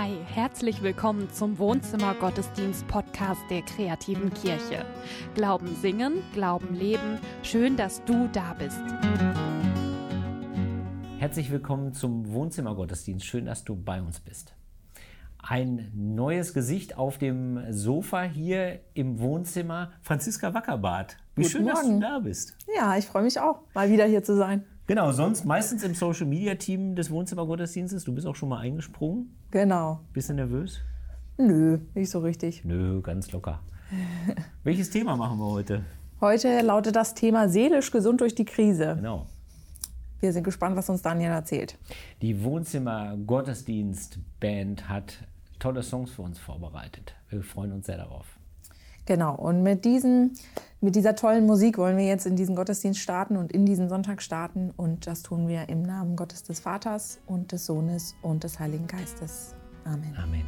Hi, herzlich willkommen zum Wohnzimmer Gottesdienst Podcast der kreativen Kirche. Glauben singen, Glauben leben. Schön, dass du da bist. Herzlich willkommen zum Wohnzimmer Gottesdienst. Schön, dass du bei uns bist. Ein neues Gesicht auf dem Sofa hier im Wohnzimmer. Franziska Wackerbart. Wie Guten schön, dass Morgen. du da bist. Ja, ich freue mich auch, mal wieder hier zu sein. Genau, sonst meistens im Social Media Team des Wohnzimmer Gottesdienstes. Du bist auch schon mal eingesprungen. Genau. Bist du nervös? Nö, nicht so richtig. Nö, ganz locker. Welches Thema machen wir heute? Heute lautet das Thema seelisch gesund durch die Krise. Genau. Wir sind gespannt, was uns Daniel erzählt. Die Wohnzimmer Gottesdienst Band hat tolle Songs für uns vorbereitet. Wir freuen uns sehr darauf. Genau, und mit, diesen, mit dieser tollen Musik wollen wir jetzt in diesen Gottesdienst starten und in diesen Sonntag starten. Und das tun wir im Namen Gottes des Vaters und des Sohnes und des Heiligen Geistes. Amen. Amen.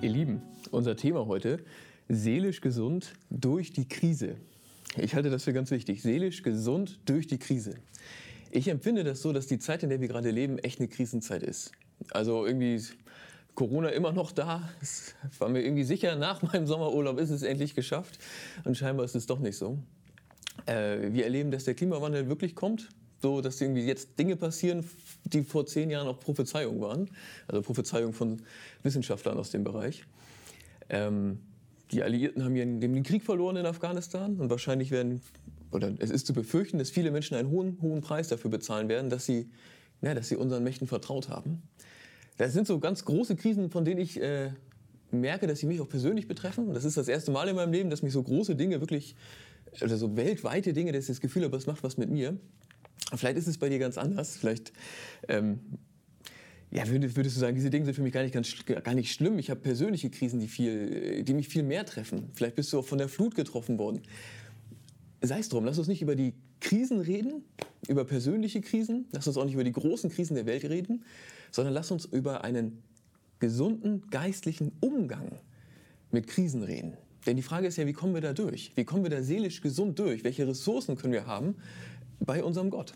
Ihr Lieben, unser Thema heute, seelisch gesund durch die Krise. Ich halte das für ganz wichtig, seelisch gesund durch die Krise. Ich empfinde das so, dass die Zeit, in der wir gerade leben, echt eine Krisenzeit ist. Also irgendwie ist Corona immer noch da. Es war mir irgendwie sicher, nach meinem Sommerurlaub ist es endlich geschafft. Und scheinbar ist es doch nicht so. Äh, wir erleben, dass der Klimawandel wirklich kommt. So, dass irgendwie jetzt Dinge passieren, die vor zehn Jahren auch Prophezeiungen waren. Also Prophezeiungen von Wissenschaftlern aus dem Bereich. Ähm, die Alliierten haben ihren, den Krieg verloren in Afghanistan und wahrscheinlich werden, oder es ist zu befürchten, dass viele Menschen einen hohen, hohen Preis dafür bezahlen werden, dass sie, ja, dass sie unseren Mächten vertraut haben. Das sind so ganz große Krisen, von denen ich äh, merke, dass sie mich auch persönlich betreffen. Das ist das erste Mal in meinem Leben, dass mich so große Dinge wirklich, oder so weltweite Dinge, dass ich das Gefühl habe, es macht was mit mir. Vielleicht ist es bei dir ganz anders. Vielleicht ähm, ja, würdest, würdest du sagen, diese Dinge sind für mich gar nicht, ganz, gar nicht schlimm. Ich habe persönliche Krisen, die, viel, die mich viel mehr treffen. Vielleicht bist du auch von der Flut getroffen worden. Sei es drum, lass uns nicht über die Krisen reden, über persönliche Krisen, lass uns auch nicht über die großen Krisen der Welt reden, sondern lass uns über einen gesunden geistlichen Umgang mit Krisen reden. Denn die Frage ist ja, wie kommen wir da durch? Wie kommen wir da seelisch gesund durch? Welche Ressourcen können wir haben bei unserem Gott?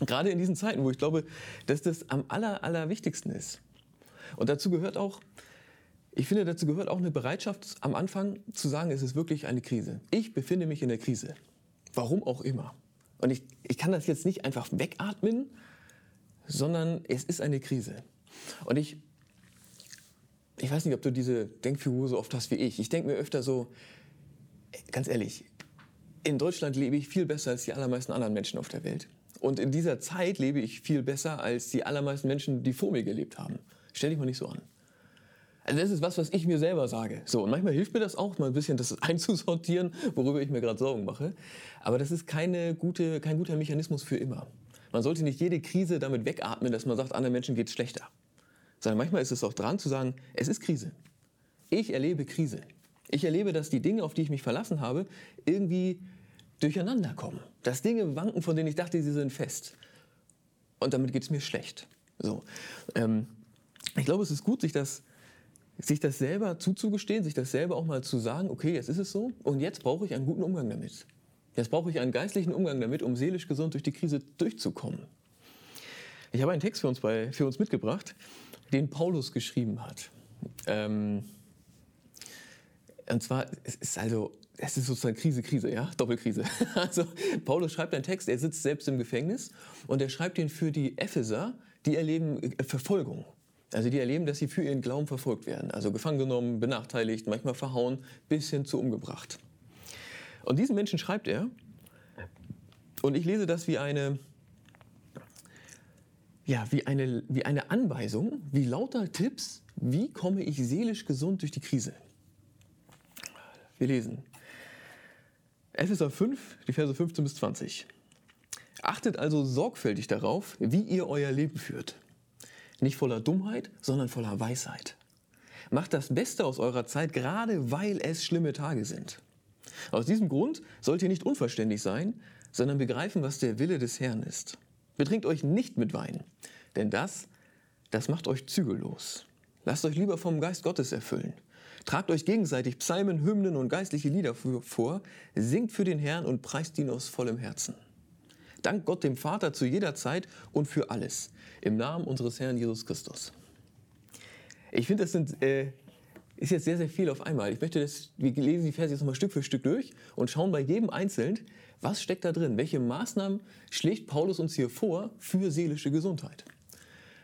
Gerade in diesen Zeiten, wo ich glaube, dass das am aller, allerwichtigsten ist. Und dazu gehört auch, ich finde, dazu gehört auch eine Bereitschaft am Anfang zu sagen, es ist wirklich eine Krise. Ich befinde mich in der Krise. Warum auch immer. Und ich, ich kann das jetzt nicht einfach wegatmen, sondern es ist eine Krise. Und ich, ich weiß nicht, ob du diese Denkfigur so oft hast wie ich. Ich denke mir öfter so, ganz ehrlich, in Deutschland lebe ich viel besser als die allermeisten anderen Menschen auf der Welt. Und in dieser Zeit lebe ich viel besser als die allermeisten Menschen, die vor mir gelebt haben. Stell dich mal nicht so an. Also das ist was, was ich mir selber sage. So, und manchmal hilft mir das auch, mal ein bisschen das einzusortieren, worüber ich mir gerade Sorgen mache. Aber das ist keine gute, kein guter Mechanismus für immer. Man sollte nicht jede Krise damit wegatmen, dass man sagt, anderen Menschen geht es schlechter. Sondern manchmal ist es auch dran zu sagen, es ist Krise. Ich erlebe Krise. Ich erlebe, dass die Dinge, auf die ich mich verlassen habe, irgendwie durcheinander kommen. Dass Dinge wanken, von denen ich dachte, sie sind fest. Und damit geht es mir schlecht. So. Ähm, ich glaube, es ist gut, sich das, sich das selber zuzugestehen, sich das selber auch mal zu sagen, okay, jetzt ist es so und jetzt brauche ich einen guten Umgang damit. Jetzt brauche ich einen geistlichen Umgang damit, um seelisch gesund durch die Krise durchzukommen. Ich habe einen Text für uns, bei, für uns mitgebracht, den Paulus geschrieben hat. Ähm, und zwar, es ist also, es ist sozusagen Krise, Krise, ja, Doppelkrise. Also Paulus schreibt einen Text, er sitzt selbst im Gefängnis und er schreibt ihn für die Epheser, die erleben Verfolgung. Also die erleben, dass sie für ihren Glauben verfolgt werden. Also gefangen genommen, benachteiligt, manchmal verhauen, bis hin zu umgebracht. Und diesen Menschen schreibt er, und ich lese das wie eine, ja, wie eine, wie eine Anweisung, wie lauter Tipps, wie komme ich seelisch gesund durch die Krise. Wir lesen. Epheser 5, die Verse 15 bis 20. Achtet also sorgfältig darauf, wie ihr euer Leben führt. Nicht voller Dummheit, sondern voller Weisheit. Macht das Beste aus eurer Zeit, gerade weil es schlimme Tage sind. Aus diesem Grund sollt ihr nicht unverständlich sein, sondern begreifen, was der Wille des Herrn ist. Betrinkt euch nicht mit Wein, denn das, das macht euch zügellos. Lasst euch lieber vom Geist Gottes erfüllen. Tragt euch gegenseitig Psalmen, Hymnen und geistliche Lieder vor, singt für den Herrn und preist ihn aus vollem Herzen. Dank Gott dem Vater zu jeder Zeit und für alles. Im Namen unseres Herrn Jesus Christus. Ich finde, das sind, äh, ist jetzt sehr, sehr viel auf einmal. Ich möchte, das, wir lesen die Verse jetzt nochmal Stück für Stück durch und schauen bei jedem einzeln, was steckt da drin? Welche Maßnahmen schlägt Paulus uns hier vor für seelische Gesundheit?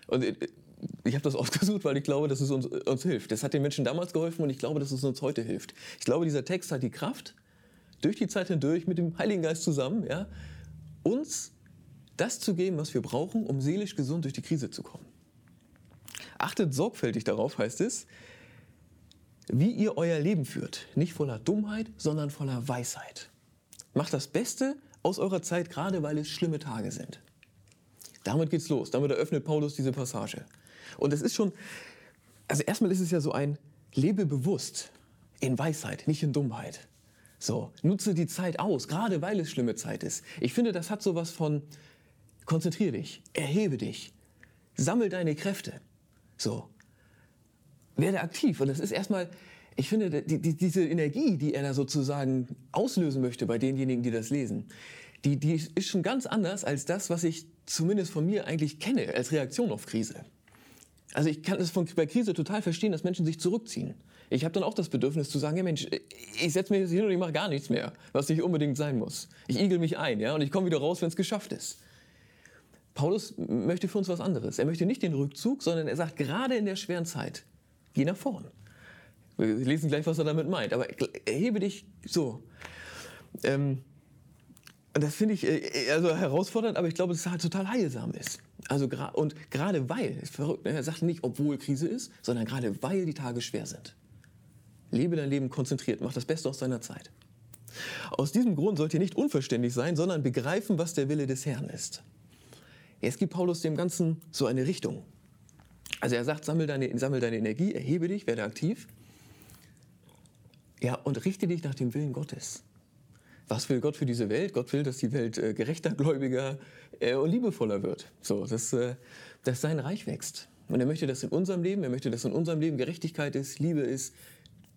Und äh, ich habe das ausgesucht, weil ich glaube, dass es uns, uns hilft. Das hat den Menschen damals geholfen und ich glaube, dass es uns heute hilft. Ich glaube, dieser Text hat die Kraft, durch die Zeit hindurch mit dem Heiligen Geist zusammen, ja, uns das zu geben, was wir brauchen, um seelisch gesund durch die Krise zu kommen. Achtet sorgfältig darauf, heißt es, wie ihr euer Leben führt. Nicht voller Dummheit, sondern voller Weisheit. Macht das Beste aus eurer Zeit, gerade weil es schlimme Tage sind. Damit geht's los. Damit eröffnet Paulus diese Passage. Und es ist schon, also erstmal ist es ja so ein Lebe bewusst in Weisheit, nicht in Dummheit. So, nutze die Zeit aus, gerade weil es schlimme Zeit ist. Ich finde, das hat sowas von konzentrier dich, erhebe dich, sammel deine Kräfte. So, werde aktiv. Und das ist erstmal, ich finde, die, die, diese Energie, die er da sozusagen auslösen möchte bei denjenigen, die das lesen, die, die ist schon ganz anders als das, was ich zumindest von mir eigentlich kenne als Reaktion auf Krise. Also ich kann es bei Krise total verstehen, dass Menschen sich zurückziehen. Ich habe dann auch das Bedürfnis zu sagen, ja Mensch, ich setze mich jetzt hin und ich mache gar nichts mehr, was nicht unbedingt sein muss. Ich igel mich ein, ja, und ich komme wieder raus, wenn es geschafft ist. Paulus möchte für uns was anderes. Er möchte nicht den Rückzug, sondern er sagt, gerade in der schweren Zeit, geh nach vorn. Wir lesen gleich, was er damit meint, aber erhebe dich so. Ähm, das finde ich äh, also herausfordernd, aber ich glaube, dass es halt total heilsam ist. Also und gerade weil, ist verrückt, ne? er sagt nicht, obwohl Krise ist, sondern gerade weil die Tage schwer sind. Lebe dein Leben konzentriert, mach das Beste aus deiner Zeit. Aus diesem Grund sollt ihr nicht unverständlich sein, sondern begreifen, was der Wille des Herrn ist. Jetzt gibt Paulus dem Ganzen so eine Richtung. Also er sagt, sammel deine, sammel deine Energie, erhebe dich, werde aktiv. Ja, und richte dich nach dem Willen Gottes. Was will Gott für diese Welt? Gott will, dass die Welt äh, gerechter, gläubiger äh, und liebevoller wird. So, dass, äh, dass sein Reich wächst. Und er möchte das in unserem Leben, er möchte, dass in unserem Leben Gerechtigkeit ist, Liebe ist,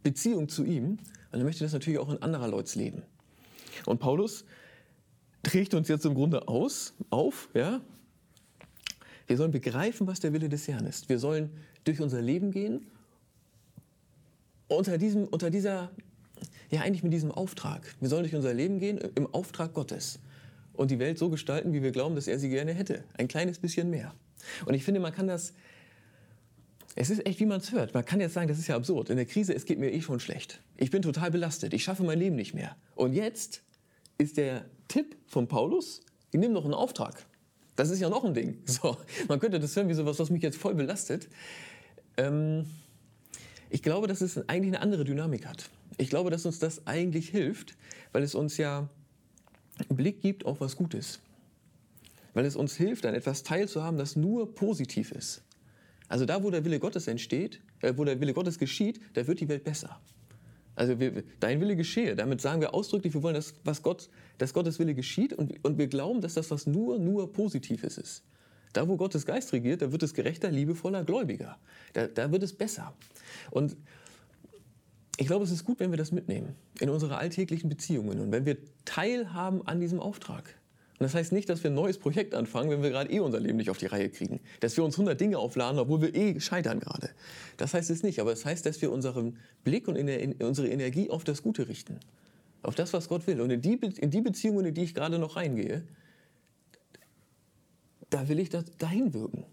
Beziehung zu ihm. Und er möchte das natürlich auch in anderer Leuts Leben. Und Paulus trägt uns jetzt im Grunde aus, auf, ja. Wir sollen begreifen, was der Wille des Herrn ist. Wir sollen durch unser Leben gehen unter, diesem, unter dieser ja eigentlich mit diesem Auftrag. Wir sollen durch unser Leben gehen im Auftrag Gottes und die Welt so gestalten, wie wir glauben, dass er sie gerne hätte. Ein kleines bisschen mehr. Und ich finde, man kann das, es ist echt, wie man es hört. Man kann jetzt sagen, das ist ja absurd. In der Krise, es geht mir eh schon schlecht. Ich bin total belastet. Ich schaffe mein Leben nicht mehr. Und jetzt ist der Tipp von Paulus, ich nehme noch einen Auftrag. Das ist ja noch ein Ding. So, man könnte das hören wie sowas, was mich jetzt voll belastet. Ähm, ich glaube, dass es eigentlich eine andere Dynamik hat. Ich glaube, dass uns das eigentlich hilft, weil es uns ja einen Blick gibt auf was Gutes. Weil es uns hilft, an etwas teilzuhaben, das nur positiv ist. Also da, wo der Wille Gottes entsteht, äh, wo der Wille Gottes geschieht, da wird die Welt besser. Also wir, dein Wille geschehe. Damit sagen wir ausdrücklich, wir wollen, dass, was Gott, dass Gottes Wille geschieht und, und wir glauben, dass das was nur, nur Positives ist. Da, wo Gottes Geist regiert, da wird es gerechter, liebevoller, gläubiger. Da, da wird es besser. Und ich glaube, es ist gut, wenn wir das mitnehmen in unsere alltäglichen Beziehungen und wenn wir teilhaben an diesem Auftrag. Und das heißt nicht, dass wir ein neues Projekt anfangen, wenn wir gerade eh unser Leben nicht auf die Reihe kriegen. Dass wir uns 100 Dinge aufladen, obwohl wir eh scheitern gerade. Das heißt es nicht. Aber es das heißt, dass wir unseren Blick und unsere Energie auf das Gute richten. Auf das, was Gott will. Und in die, in die Beziehungen, in die ich gerade noch reingehe, da will ich da, dahin wirken.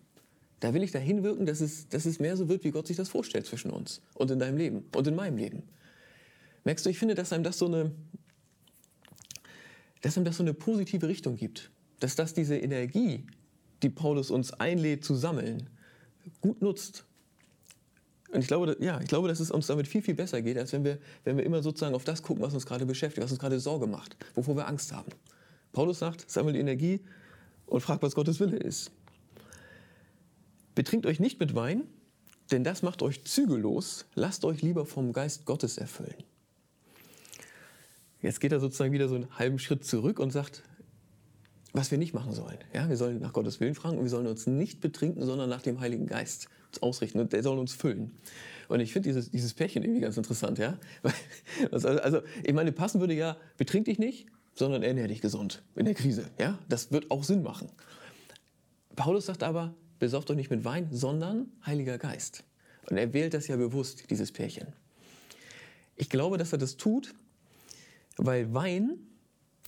Da will ich dahin wirken, dass es, dass es mehr so wird, wie Gott sich das vorstellt zwischen uns und in deinem Leben und in meinem Leben. Merkst du, ich finde, dass einem das so eine, dass einem das so eine positive Richtung gibt. Dass das diese Energie, die Paulus uns einlädt zu sammeln, gut nutzt. Und ich glaube, ja, ich glaube, dass es uns damit viel, viel besser geht, als wenn wir, wenn wir immer sozusagen auf das gucken, was uns gerade beschäftigt, was uns gerade Sorge macht, wovor wir Angst haben. Paulus sagt, sammelt Energie und fragt, was Gottes Wille ist. Betrinkt euch nicht mit Wein, denn das macht euch zügellos. Lasst euch lieber vom Geist Gottes erfüllen. Jetzt geht er sozusagen wieder so einen halben Schritt zurück und sagt, was wir nicht machen sollen. Ja, wir sollen nach Gottes Willen fragen und wir sollen uns nicht betrinken, sondern nach dem Heiligen Geist ausrichten und der soll uns füllen. Und ich finde dieses, dieses Pärchen irgendwie ganz interessant. Ja? Also, also, ich meine, passen würde ja, betrink dich nicht, sondern ernähr dich gesund in der Krise. Ja? Das wird auch Sinn machen. Paulus sagt aber, besauft euch nicht mit Wein, sondern Heiliger Geist. Und er wählt das ja bewusst, dieses Pärchen. Ich glaube, dass er das tut, weil Wein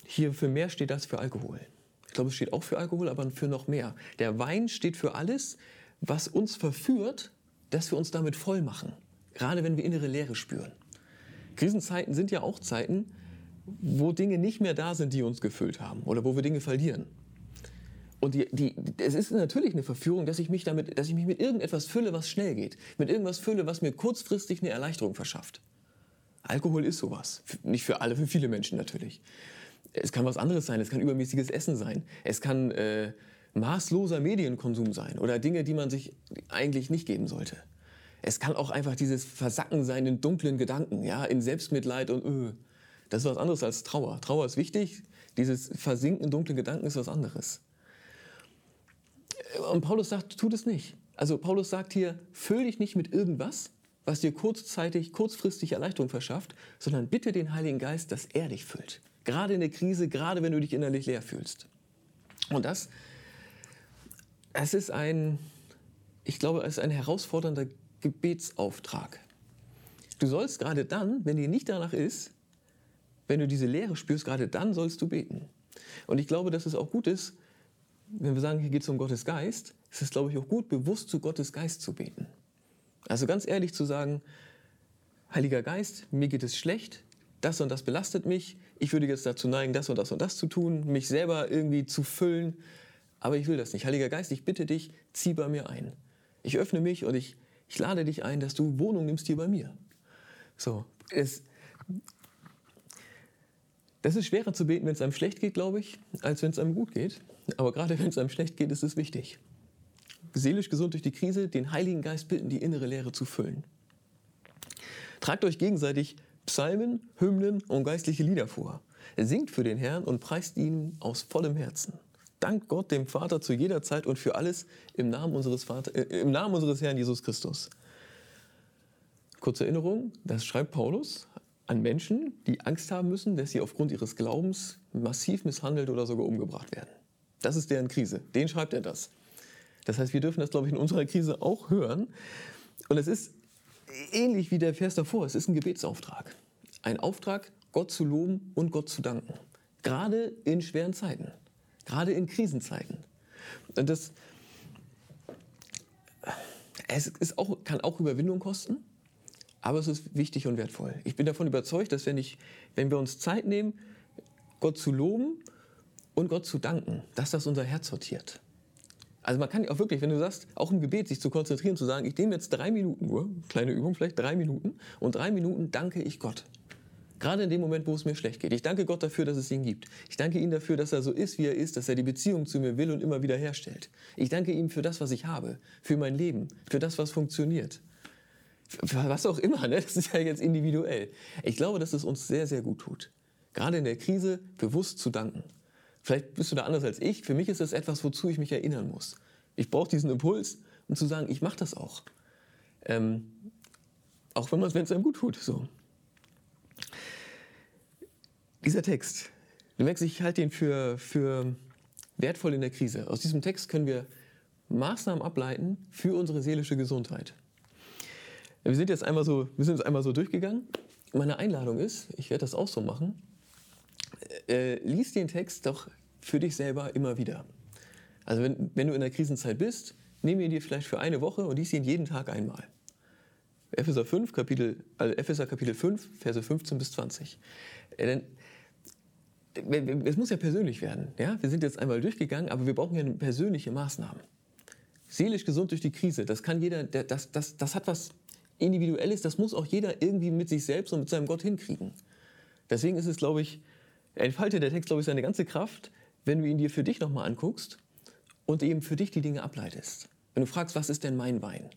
hier für mehr steht als für Alkohol. Ich glaube, es steht auch für Alkohol, aber für noch mehr. Der Wein steht für alles, was uns verführt, dass wir uns damit voll machen. Gerade wenn wir innere Leere spüren. Krisenzeiten sind ja auch Zeiten, wo Dinge nicht mehr da sind, die uns gefüllt haben oder wo wir Dinge verlieren. Und die, die, es ist natürlich eine Verführung, dass ich, mich damit, dass ich mich mit irgendetwas fülle, was schnell geht. Mit irgendwas fülle, was mir kurzfristig eine Erleichterung verschafft. Alkohol ist sowas. Nicht für alle, für viele Menschen natürlich. Es kann was anderes sein. Es kann übermäßiges Essen sein. Es kann äh, maßloser Medienkonsum sein oder Dinge, die man sich eigentlich nicht geben sollte. Es kann auch einfach dieses Versacken sein in dunklen Gedanken, ja, in Selbstmitleid und öh. Das ist was anderes als Trauer. Trauer ist wichtig. Dieses Versinken in dunklen Gedanken ist was anderes. Und Paulus sagt, tut es nicht. Also Paulus sagt hier, füll dich nicht mit irgendwas, was dir kurzzeitig, kurzfristig Erleichterung verschafft, sondern bitte den Heiligen Geist, dass er dich füllt. Gerade in der Krise, gerade wenn du dich innerlich leer fühlst. Und das, es ist ein, ich glaube, es ist ein herausfordernder Gebetsauftrag. Du sollst gerade dann, wenn dir nicht danach ist, wenn du diese Leere spürst, gerade dann sollst du beten. Und ich glaube, dass es auch gut ist, wenn wir sagen, hier geht es um Gottes Geist, ist es, glaube ich, auch gut, bewusst zu Gottes Geist zu beten. Also ganz ehrlich zu sagen, Heiliger Geist, mir geht es schlecht, das und das belastet mich, ich würde jetzt dazu neigen, das und das und das zu tun, mich selber irgendwie zu füllen, aber ich will das nicht. Heiliger Geist, ich bitte dich, zieh bei mir ein. Ich öffne mich und ich, ich lade dich ein, dass du Wohnung nimmst hier bei mir. So, es, das ist schwerer zu beten, wenn es einem schlecht geht, glaube ich, als wenn es einem gut geht. Aber gerade wenn es einem schlecht geht, ist es wichtig. Seelisch gesund durch die Krise, den Heiligen Geist bitten, die innere Leere zu füllen. Tragt euch gegenseitig Psalmen, Hymnen und geistliche Lieder vor. Singt für den Herrn und preist ihn aus vollem Herzen. Dankt Gott dem Vater zu jeder Zeit und für alles im Namen unseres, Vater, äh, im Namen unseres Herrn Jesus Christus. Kurze Erinnerung, das schreibt Paulus an Menschen, die Angst haben müssen, dass sie aufgrund ihres Glaubens massiv misshandelt oder sogar umgebracht werden. Das ist deren Krise. Den schreibt er das. Das heißt, wir dürfen das, glaube ich, in unserer Krise auch hören. Und es ist ähnlich wie der Vers davor. Es ist ein Gebetsauftrag. Ein Auftrag, Gott zu loben und Gott zu danken. Gerade in schweren Zeiten. Gerade in Krisenzeiten. Und das es ist auch, kann auch Überwindung kosten. Aber es ist wichtig und wertvoll. Ich bin davon überzeugt, dass wenn, ich, wenn wir uns Zeit nehmen, Gott zu loben und Gott zu danken, dass das unser Herz sortiert. Also man kann auch wirklich, wenn du sagst, auch im Gebet sich zu konzentrieren, zu sagen, ich nehme jetzt drei Minuten nur, kleine Übung vielleicht, drei Minuten und drei Minuten danke ich Gott. Gerade in dem Moment, wo es mir schlecht geht. Ich danke Gott dafür, dass es ihn gibt. Ich danke ihm dafür, dass er so ist, wie er ist, dass er die Beziehung zu mir will und immer wieder herstellt. Ich danke ihm für das, was ich habe, für mein Leben, für das, was funktioniert was auch immer, ne? das ist ja jetzt individuell. Ich glaube, dass es uns sehr, sehr gut tut. Gerade in der Krise bewusst zu danken. Vielleicht bist du da anders als ich. Für mich ist das etwas, wozu ich mich erinnern muss. Ich brauche diesen Impuls, um zu sagen, ich mache das auch. Ähm, auch wenn es einem gut tut. So. Dieser Text, du merkst, ich halte ihn für, für wertvoll in der Krise. Aus diesem Text können wir Maßnahmen ableiten für unsere seelische Gesundheit. Wir sind jetzt einmal so, wir sind jetzt einmal so durchgegangen. Meine Einladung ist, ich werde das auch so machen, äh, lies den Text doch für dich selber immer wieder. Also wenn, wenn du in der Krisenzeit bist, nimm ihn dir vielleicht für eine Woche und lies ihn jeden Tag einmal. Epheser 5, Kapitel, also Epheser Kapitel 5, Verse 15 bis 20. Äh, denn, es muss ja persönlich werden. Ja? Wir sind jetzt einmal durchgegangen, aber wir brauchen ja persönliche Maßnahmen. Seelisch gesund durch die Krise, das kann jeder, das, das, das hat was individuell ist, das muss auch jeder irgendwie mit sich selbst und mit seinem Gott hinkriegen. Deswegen ist es, glaube ich, entfaltet der Text, glaube ich, seine ganze Kraft, wenn du ihn dir für dich nochmal anguckst und eben für dich die Dinge ableitest. Wenn du fragst, was ist denn mein Wein?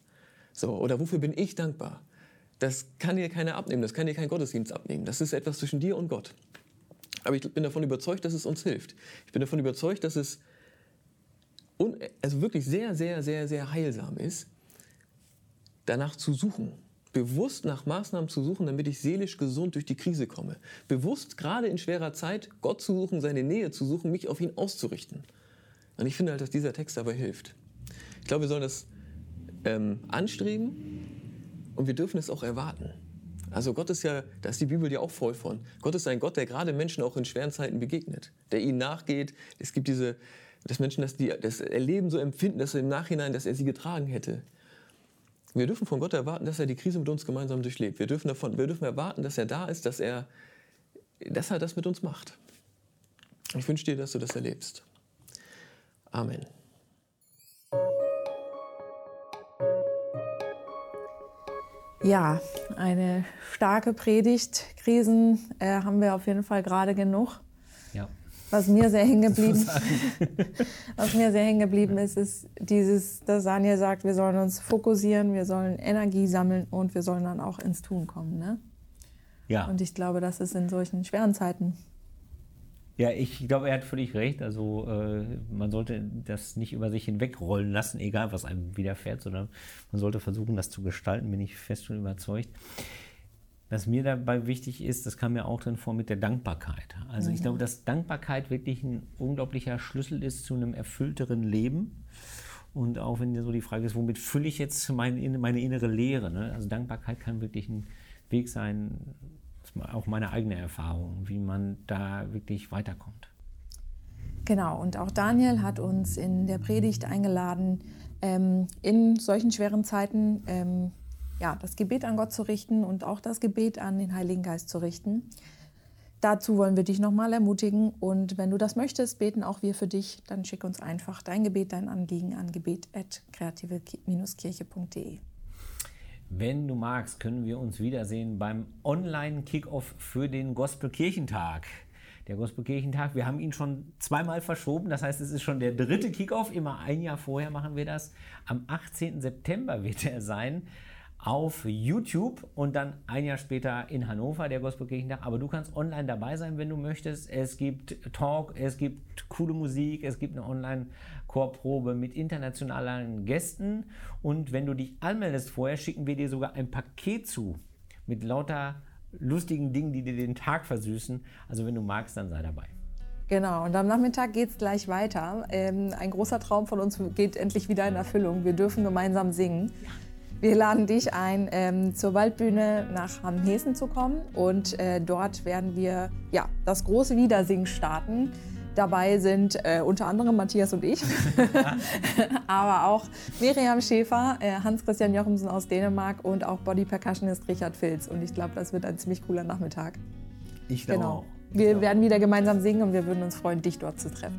So, oder wofür bin ich dankbar? Das kann dir keiner abnehmen, das kann dir kein Gottesdienst abnehmen. Das ist etwas zwischen dir und Gott. Aber ich bin davon überzeugt, dass es uns hilft. Ich bin davon überzeugt, dass es also wirklich sehr, sehr, sehr, sehr heilsam ist, danach zu suchen, bewusst nach Maßnahmen zu suchen, damit ich seelisch gesund durch die Krise komme. Bewusst, gerade in schwerer Zeit, Gott zu suchen, seine Nähe zu suchen, mich auf ihn auszurichten. Und ich finde halt, dass dieser Text dabei hilft. Ich glaube, wir sollen das ähm, anstreben und wir dürfen es auch erwarten. Also Gott ist ja, da ist die Bibel ja auch voll von. Gott ist ein Gott, der gerade Menschen auch in schweren Zeiten begegnet, der ihnen nachgeht. Es gibt diese, dass Menschen das, die, das Erleben so empfinden, dass er im Nachhinein, dass er sie getragen hätte. Wir dürfen von Gott erwarten, dass er die Krise mit uns gemeinsam durchlebt. Wir dürfen, davon, wir dürfen erwarten, dass er da ist, dass er, dass er das mit uns macht. Ich wünsche dir, dass du das erlebst. Amen. Ja, eine starke Predigt. Krisen äh, haben wir auf jeden Fall gerade genug. Was mir sehr hängen geblieben, was mir sehr hängen geblieben ist, ist dieses, dass Daniel sagt, wir sollen uns fokussieren, wir sollen Energie sammeln und wir sollen dann auch ins Tun kommen. Ne? Ja. Und ich glaube, das ist in solchen schweren Zeiten ja, ich glaube, er hat völlig recht. Also äh, man sollte das nicht über sich hinwegrollen lassen, egal was einem widerfährt, sondern man sollte versuchen, das zu gestalten, bin ich fest schon überzeugt. Was mir dabei wichtig ist, das kam mir auch drin vor mit der Dankbarkeit. Also mhm. ich glaube, dass Dankbarkeit wirklich ein unglaublicher Schlüssel ist zu einem erfüllteren Leben. Und auch wenn so die Frage ist, womit fülle ich jetzt meine, meine innere Lehre? Ne? Also Dankbarkeit kann wirklich ein Weg sein, auch meine eigene Erfahrung, wie man da wirklich weiterkommt. Genau, und auch Daniel hat uns in der Predigt eingeladen, ähm, in solchen schweren Zeiten ähm, ja, das Gebet an Gott zu richten und auch das Gebet an den Heiligen Geist zu richten. Dazu wollen wir dich nochmal ermutigen und wenn du das möchtest, beten auch wir für dich, dann schick uns einfach dein Gebet, dein Anliegen an gebet.kreative-kirche.de. Wenn du magst, können wir uns wiedersehen beim Online-Kickoff für den Gospel-Kirchentag. Der Gospel-Kirchentag, wir haben ihn schon zweimal verschoben, das heißt, es ist schon der dritte Kickoff, immer ein Jahr vorher machen wir das. Am 18. September wird er sein auf YouTube und dann ein Jahr später in Hannover, der Gospelkirchentag. Aber du kannst online dabei sein, wenn du möchtest. Es gibt Talk, es gibt coole Musik, es gibt eine Online-Chorprobe mit internationalen Gästen. Und wenn du dich anmeldest vorher, schicken wir dir sogar ein Paket zu mit lauter lustigen Dingen, die dir den Tag versüßen. Also wenn du magst, dann sei dabei. Genau, und am Nachmittag geht es gleich weiter. Ähm, ein großer Traum von uns geht endlich wieder in Erfüllung. Wir dürfen gemeinsam singen. Ja. Wir laden dich ein, ähm, zur Waldbühne nach Hamhessen zu kommen und äh, dort werden wir ja, das große Wiedersingen starten. Dabei sind äh, unter anderem Matthias und ich, aber auch Miriam Schäfer, äh, Hans-Christian Jochumsen aus Dänemark und auch Body Percussionist Richard Filz. Und ich glaube, das wird ein ziemlich cooler Nachmittag. Ich glaube genau. auch. Wir werden wieder gemeinsam singen und wir würden uns freuen, dich dort zu treffen.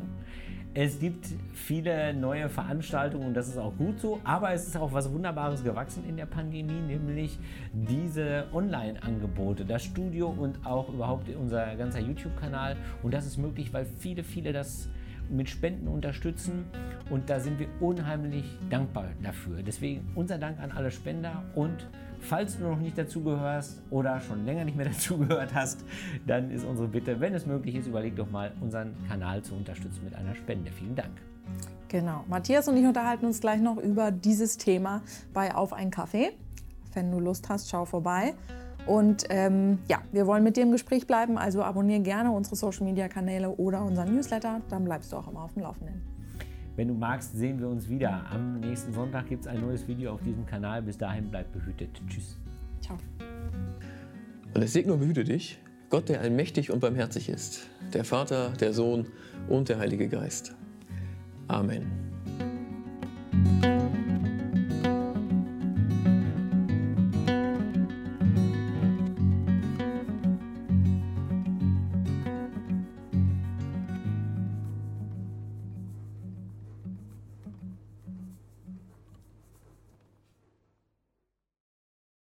Es gibt viele neue Veranstaltungen und das ist auch gut so, aber es ist auch was Wunderbares gewachsen in der Pandemie, nämlich diese Online-Angebote, das Studio und auch überhaupt unser ganzer YouTube-Kanal. Und das ist möglich, weil viele, viele das mit Spenden unterstützen und da sind wir unheimlich dankbar dafür. Deswegen unser Dank an alle Spender und falls du noch nicht dazugehörst oder schon länger nicht mehr dazugehört hast, dann ist unsere Bitte, wenn es möglich ist, überleg doch mal, unseren Kanal zu unterstützen mit einer Spende. Vielen Dank. Genau. Matthias und ich unterhalten uns gleich noch über dieses Thema bei Auf ein Kaffee. Wenn du Lust hast, schau vorbei. Und ähm, ja, wir wollen mit dir im Gespräch bleiben, also abonniere gerne unsere Social Media Kanäle oder unseren Newsletter, dann bleibst du auch immer auf dem Laufenden. Wenn du magst, sehen wir uns wieder. Am nächsten Sonntag gibt es ein neues Video auf diesem Kanal. Bis dahin bleib behütet. Tschüss. Ciao. Und es segne und behüte dich, Gott, der allmächtig und barmherzig ist, der Vater, der Sohn und der Heilige Geist. Amen.